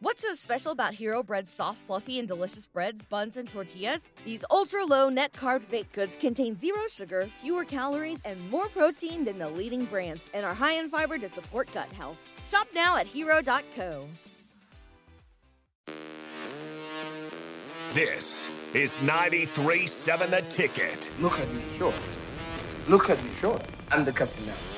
What's so special about Hero Bread's soft, fluffy, and delicious breads, buns, and tortillas? These ultra low net carb baked goods contain zero sugar, fewer calories, and more protein than the leading brands, and are high in fiber to support gut health. Shop now at hero.co. This is 93.7 The Ticket. Look at me, sure. Look at me, sure. I'm the captain now.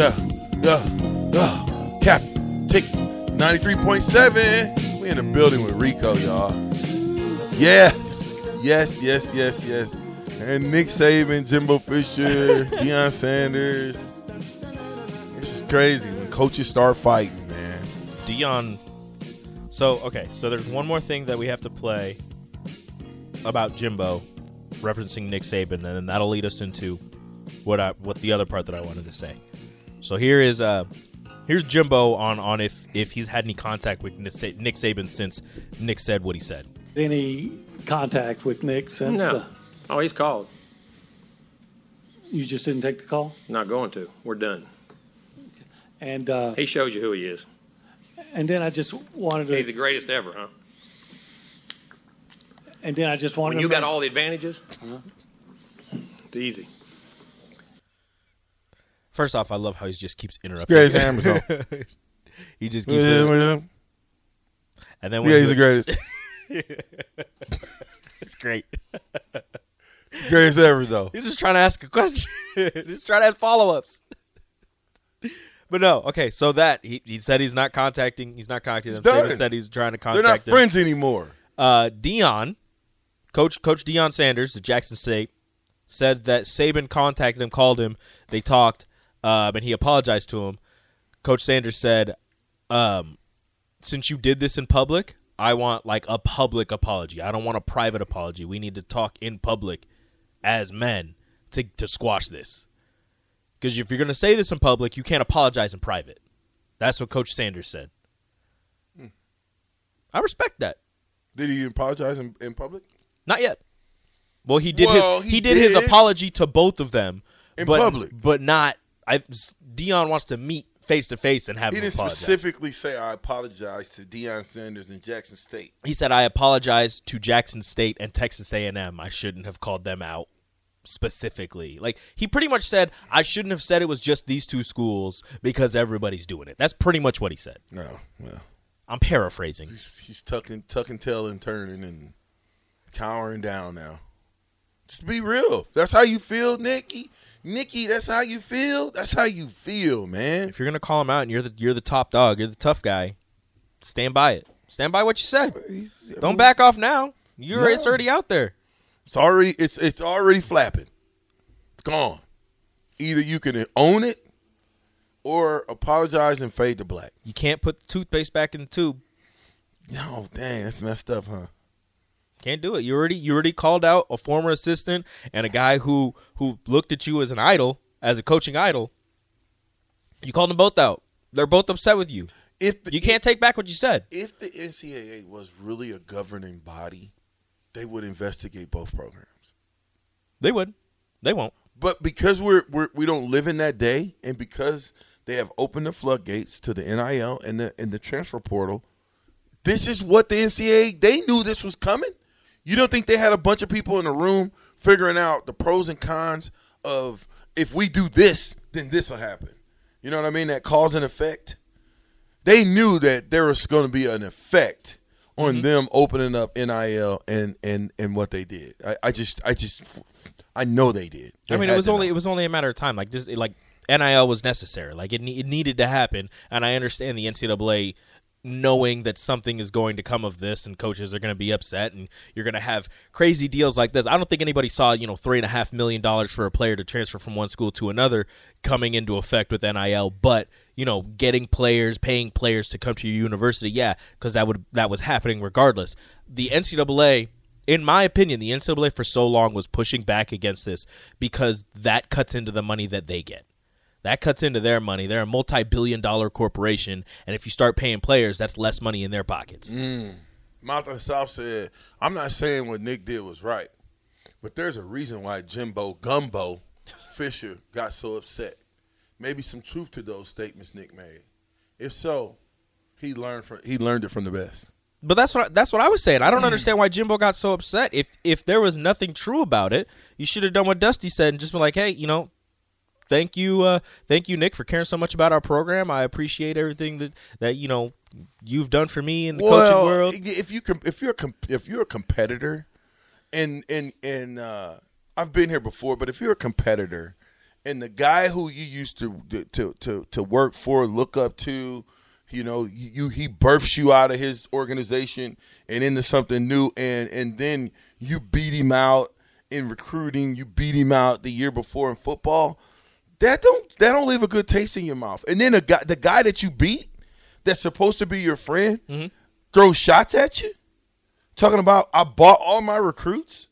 Yeah, yeah, yeah. Cap, take 93.7. We in the building with Rico, y'all. Yes, yes, yes, yes, yes. And Nick Saban, Jimbo Fisher, Deion Sanders. This is crazy when coaches start fighting, man. Deion. So okay, so there's one more thing that we have to play about Jimbo, referencing Nick Saban, and then that'll lead us into what I what the other part that I wanted to say. So here is uh here's Jimbo on on if if he's had any contact with Nick Saban since Nick said what he said. Any contact with Nick since No. uh, Oh, he's called. you just didn't take the call? Not going to. We're done. And uh, He shows you who he is. and then I just wanted to He's the greatest ever, huh? and then I just wanted When you to got all the advantages, it's easy. First off, I love how he just keeps interrupting. Greatest Amazon. he just keeps Yeah, interrupting. And then when he's the greatest. it's great. greatest ever, though. He's just trying to ask a question. just trying to ask follow ups. But no, okay. So that he, he said he's not contacting. He's not contacting them. Saban said he's trying to contact. They're not them. friends anymore. Uh, Deion, coach Coach Deion Sanders, the Jackson State, said that Saban contacted him, called him, they talked, um, and he apologized to him. Coach Sanders said, um, "Since you did this in public, I want like a public apology. I don't want a private apology. We need to talk in public as men to to squash this. Because if you're going to say this in public, you can't apologize in private. That's what Coach Sanders said. I respect that. Did he apologize in, in public? Not yet. Well, he did Well, his he he, did, his apology to both of them In but, public. but not. I Deion wants to meet face to face and have He him didn't apologize. specifically say, I apologize to Deion Sanders and Jackson State. He said, "I apologize to Jackson State and Texas A&M. I shouldn't have called them out specifically. Like he pretty much said, I shouldn't have said it was just these two schools because everybody's doing it. That's pretty much what he said. No, well. I'm paraphrasing. He's, he's tucking, tucking tail and turning and cowering down now. Just be real. That's how you feel, Nikki. Nikki, that's how you feel. That's how you feel, man. If you're gonna call him out and you're the you're the top dog, you're the tough guy, stand by it. Stand by what you said. Don't back off now. You're No. it's already out there. It's already it's it's already flapping. It's gone. Either you can own it or apologize and fade to black. You can't put the toothpaste back in the tube. No, dang, that's messed up, huh? Can't do it. You already you already called out a former assistant and a guy who who looked at you as an idol, as a coaching idol. You called them both out. They're both upset with you. If the, You can't take back what you said. if the NCAA was really a governing body, they would investigate both programs. They would. They won't. But because we're, we're we don't live in that day, and because they have opened the floodgates to the NIL and the and the transfer portal, this is what the NCAA they knew this was coming. You don't think they had a bunch of people in the room figuring out the pros and cons of if we do this, then this will happen. You know what I mean? That cause and effect. They knew that there was going to be an effect on mm-hmm. them opening up NIL and and and what they did. I, I just I just I know they did. I mean, it was only know. it was only a matter of time. Like this, like NIL was necessary. Like it, it needed to happen. And I understand the NCAA knowing that something is going to come of this and coaches are going to be upset and you're going to have crazy deals like this. I don't think anybody saw, you know, three and a half million dollars for a player to transfer from one school to another coming into effect with NIL, but you know, getting players, paying players to come to your university, yeah, because that would that was happening regardless. The NCAA in my opinion, the NCAA for so long was pushing back against this because that cuts into the money that they get. That cuts into their money. They're a multi-billion dollar corporation, and if you start paying players, that's less money in their pockets. Mm. Martha South said, I'm not saying what Nick did was right, but there's a reason why Jimbo Gumbo Fisher got so upset. Maybe some truth to those statements Nick made. If so, he learned from he learned it from the best. But that's what that's what I was saying. I don't mm. understand why Jimbo got so upset. If if there was nothing true about it, you should have done what Dusty said and just been like, "Hey, you know, thank you, uh, thank you, Nick, for caring so much about our program. I appreciate everything that that you know you've done for me in the coaching world." If you com- if you're a com- if you're a competitor, and and and uh, I've been here before, but if you're a competitor, and the guy who you used to to to to work for, look up to, you know, you he births you out of his organization and into something new, and and then you beat him out in recruiting, you beat him out the year before in football. That don't that don't leave a good taste in your mouth. And then the guy the guy that you beat, that's supposed to be your friend, Mm-hmm. throws shots at you, talking about I bought all my recruits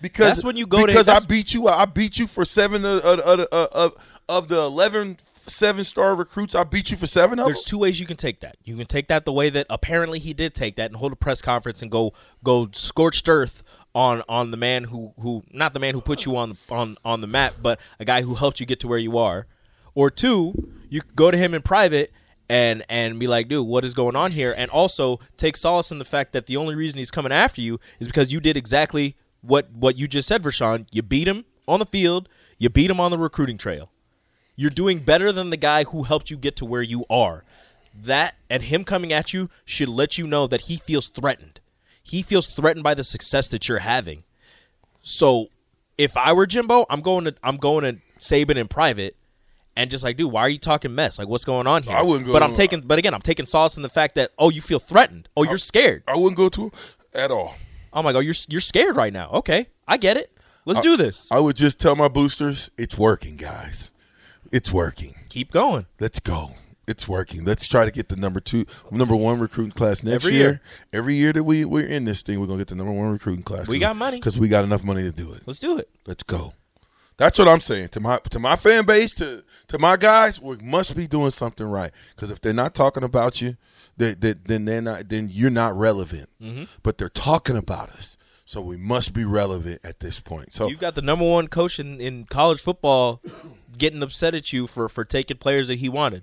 because That's when you go to- because I beat you. I beat you for seven of, of, of, of, the 11 seven star recruits. I beat you for seven of There's them. two ways you can take that. You can take that the way that apparently he did take that and hold a press conference and go go scorched earth on on the man who who not the man who put you on the on on the map, but a guy who helped you get to where you are. Or two, you go to him in private and and be like, dude, what is going on here? And also take solace in the fact that the only reason he's coming after you is because you did exactly what what you just said, Rashawn. You beat him on the field. You beat him on the recruiting trail. You're doing better than the guy who helped you get to where you are. That and him coming at you should let you know that he feels threatened. He feels threatened by the success that you're having. So, if I were Jimbo, I'm going to I'm going to Saban in private and just like, dude, why are you talking mess? Like, what's going on here? I wouldn't go But to- I'm taking, but again, I'm taking solace in the fact that oh, you feel threatened. Oh, you're scared. I wouldn't go to him at all. Oh my god, you're you're scared right now. Okay, I get it. Let's do this. I would just tell my boosters, it's working, guys. It's working. Keep going. Let's go. It's working. Let's try to get the number two, number one recruiting class next Every year. year. Every year that we we're in this thing, we're gonna get the number one recruiting class. We got money. because we got enough money to do it. Let's do it. Let's go. That's what I'm saying to my to my fan base to to my guys. We must be doing something right because if they're not talking about you, they, they, then they're not. Then you're not relevant. Mm-hmm. But they're talking about us, so we must be relevant at this point. So You've got the number one coach in, in college football getting upset at you for, for taking players that he wanted.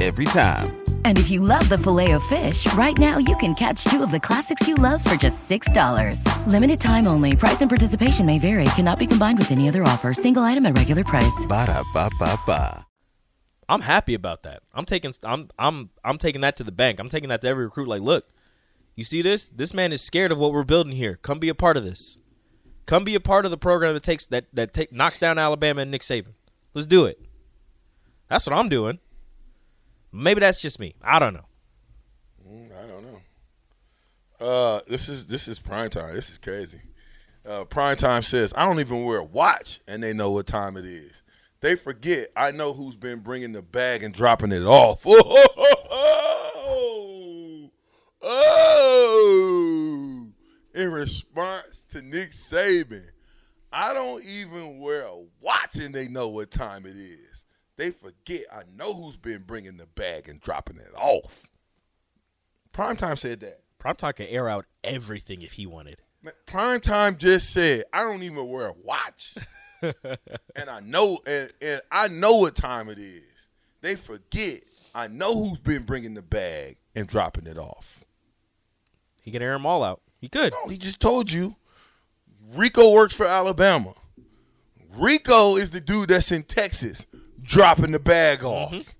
Every time. And if you love the filet of fish, right now you can catch two of the classics you love for just $6. Limited time only. Price and participation may vary. Cannot be combined with any other offer. Single item at regular price. Ba-da-ba-ba-ba. I'm happy about that. I'm taking I'm I'm I'm taking that to the bank. I'm taking that to every recruit. Like, look, you see this? This man is scared of what we're building here. Come be a part of this. Come be a part of the program that takes that that take, knocks down Alabama and Nick Saban. Let's do it. That's what I'm doing. Maybe that's just me. I don't know. Mm, I don't know. Uh, this is this is prime time. This is crazy. Uh, prime time says I don't even wear a watch, and they know what time it is. They forget I know who's been bringing the bag and dropping it off. Oh, oh, in response to Nick Saban, I don't even wear a watch, and they know what time it is. They forget I know who's been bringing the bag and dropping it off. Primetime said that. Primetime can air out everything if he wanted. Man, Primetime just said, I don't even wear a watch. and I know and, and I know what time it is. They forget. I know who's been bringing the bag and dropping it off. He can air them all out. He could. No, he just told you. Rico works for Alabama. Rico is the dude that's in Texas dropping the bag off. Mm-hmm.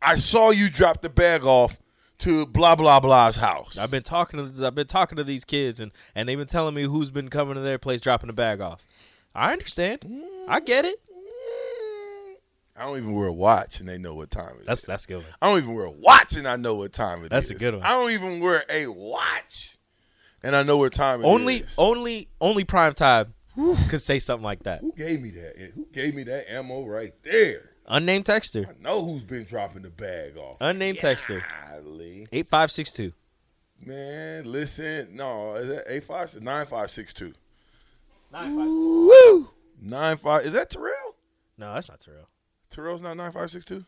I saw you drop the bag off to blah blah blah's house. I've been talking to I've been talking to these kids and and they've been telling me who's been coming to their place dropping the bag off. I understand. I get it. I don't even wear a watch and they know what time it is. That's that's a good. One. I don't even wear a watch and I know what time it is. That's a good one. I don't even wear a watch and I know what time it Only is. only only prime time could say something like that. Who gave me that? Who gave me that ammo right there? Unnamed texter. I know who's been dropping the bag off. Unnamed texter. Eight five six two. Man, listen. No, is that eight five nine five six two? Nine five. Woo! Nine five. Is that Terrell? No, that's not Terrell. Terrell's not nine five six two.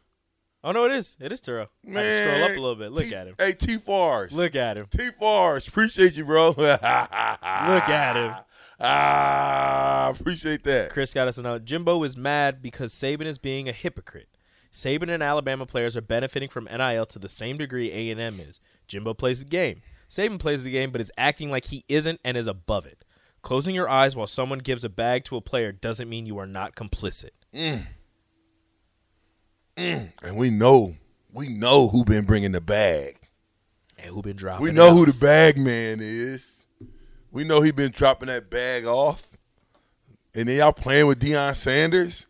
Oh no, it is. It is Terrell. I had to scroll up a little bit. Look T- at him. Hey, T Fars. Look at him. T Fars. Appreciate you, bro. Look at him. Ah, appreciate that. Chris got us a note. Jimbo is mad because Saban is being a hypocrite. Saban and Alabama players are benefiting from NIL to the same degree A&M is. Jimbo plays the game. Saban plays the game but is acting like he isn't and is above it. Closing your eyes while someone gives a bag to a player doesn't mean you are not complicit. And we know, we know who been bringing the bag. And who been dropping We know who the bag man is. We know he been dropping that bag off. And then y'all playing with Deion Sanders.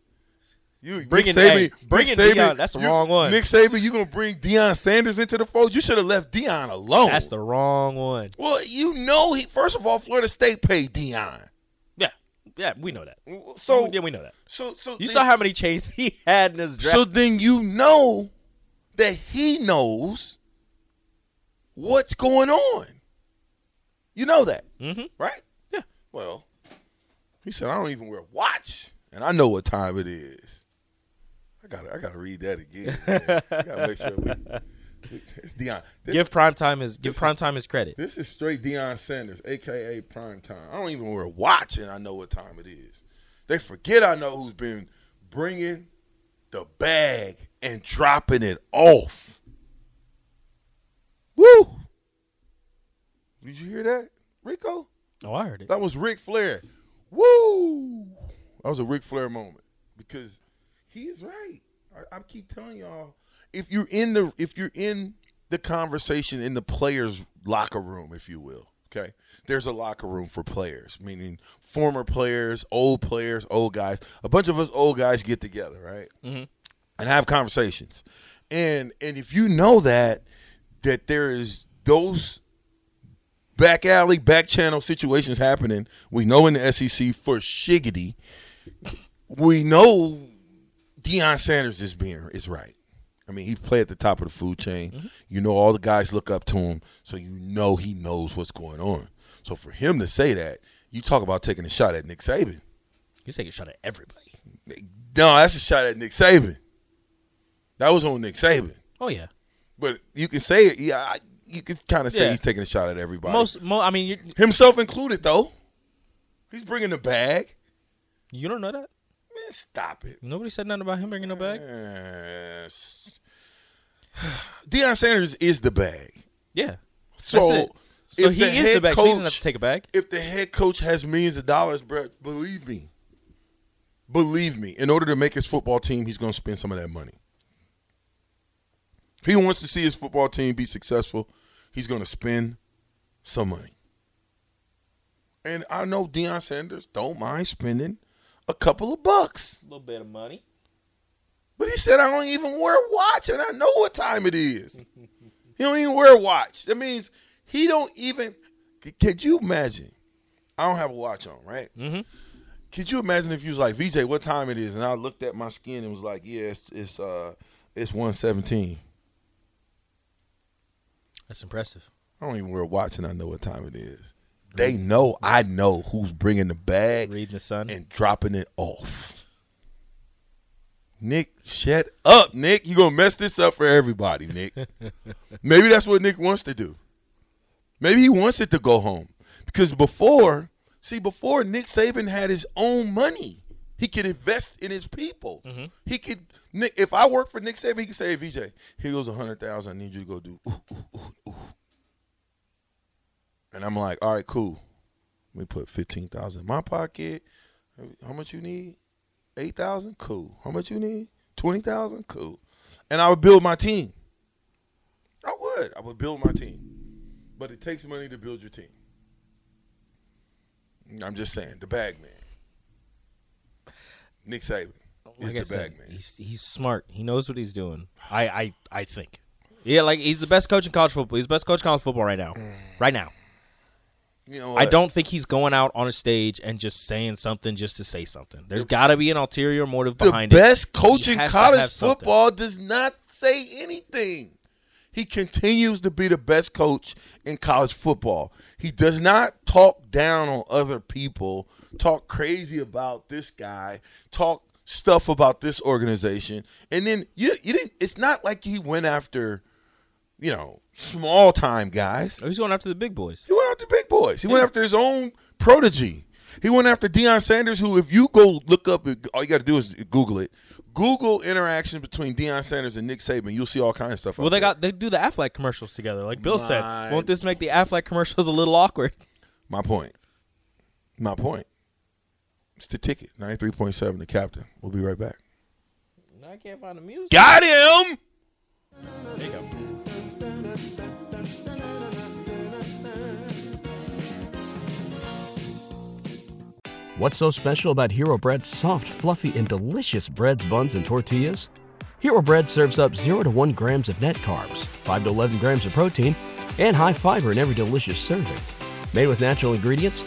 You Bringing- Nick Saban, hey, Nick Saban, Deion, that's the you- wrong one. Nick Saban, you gonna bring Deion Sanders into the fold? You should have left Deion alone. That's the wrong one. well, you know he first of all, Florida State paid Deion. Yeah. Yeah, we know that. So yeah, we know that. so so You then- saw how many chains he had in his draft. So then you know that he knows what's going on. You know that, Mhm. right? Yeah. Well, he said, "I don't even wear a watch, and I know what time it is." I got to I got to read that again. I got to make sure we. It's Deion. This, give primetime his give this- primetime his credit. this is straight Deion Sanders, aka Prime Time. I don't even wear a watch, and I know what time it is. They forget I know who's been bringing the bag and dropping it off. Woo! Did you hear that, Rico? Oh, I heard it. That was Ric Flair. Woo! That was a Ric Flair moment because he is right. I, I keep telling y'all, if you're in the if you're in the conversation in the players' locker room, if you will, okay, there's a locker room for players, meaning former players, old players, old guys. A bunch of us old guys get together, right, Mhm. and have conversations. And and if you know that that there is those back alley, back channel situations happening. We know in the SEC for shiggity. We know Deion Sanders is being is right. I mean, he played at the top of the food chain. Mm-hmm. You know, all the guys look up to him, so you know he knows what's going on. So for him to say that, you talk about taking a shot at Nick Saban. He's taking a shot at everybody. No, that's a shot at Nick Saban. That was on Nick Saban. Oh yeah. But you can say it. Yeah, I- you can kind of say Yeah. he's taking a shot at everybody. Most, mo- I mean, you, himself included, though. He's bringing the bag. you don't know that. Man, stop it. Nobody said nothing about him bringing no bag. Yes. Deion Sanders is the bag. Yeah. So, That's it. So if he the is the head bag. so he doesn't have coach- to take a bag. If the head coach has millions of dollars, bro, believe me, believe me, in order to make his football team, he's going to spend some of that money. If he wants to see his football team be successful, he's going to spend some money. And I know Deion Sanders don't mind spending a couple of bucks. A little bit of money. But he said I don't even wear a watch, and I know what time it is. he don't even wear a watch. That means he don't even. Could you imagine? I don't have a watch on, right? Mm-hmm. Could you imagine if you was like VJ, what time it is, and I looked at my skin and was like, yeah, it's it's uh it's one seventeen. That's impressive. I don't even wear a watch, and I know what time it is. They know I know who's bringing the bag Reading the sun. and dropping it off. Nick, shut up, Nick. You're gonna mess this up for everybody, Nick. Maybe that's what Nick wants to do. Maybe he wants it to go home. Because before, see, before Nick Saban had his own money. He could invest in his people. Mm-hmm. He could Nick if I work for Nick Saban, he could say, hey, VJ, here goes a hundred thousand. I need you to go do ooh, ooh, ooh, ooh. And I'm like, all right, cool. Let me put fifteen thousand in my pocket. How much you need? Eight thousand? Cool. How much you need? Twenty thousand? Cool. And I would build my team. I would. I would build my team. But it takes money to build your team. I'm just saying, the bag man. Nick Saban is Like the said, bag man. he's he's smart. He knows what he's doing. I I I think. Yeah, like he's the best coach in college football. He's the best coach in college football right now. Mm. Right now. You know I don't think he's going out on a stage and just saying something just to say something. There's got to be an ulterior motive behind it. best coach in college something. football does not say anything. He continues to be the best coach in college football. He does not talk down on other people, talk crazy about this guy, talk stuff about this organization. And then you you didn't it's not like he went after, you know, small time guys. Oh, he's going after the big boys. He went after big boys. He went after his own protege. He went after Deion Sanders, who, if you go look up, all you got to do is Google it. Google interaction between Deion Sanders and Nick Saban. You'll see all kinds of stuff. Well, they there. got they do the Aflac commercials together, like Bill My- said. Won't this make the Aflac commercials a little awkward? my point. My point. It's the ticket. Ninety-three point seven. The captain. We'll be right back. I can't find the music. Got him. There you go. What's so special about Hero Bread's soft, fluffy, and delicious breads, buns, and tortillas? Hero Bread serves up 0 to 1 grams of net carbs, 5 to 11 grams of protein, and high fiber in every delicious serving. Made with natural ingredients,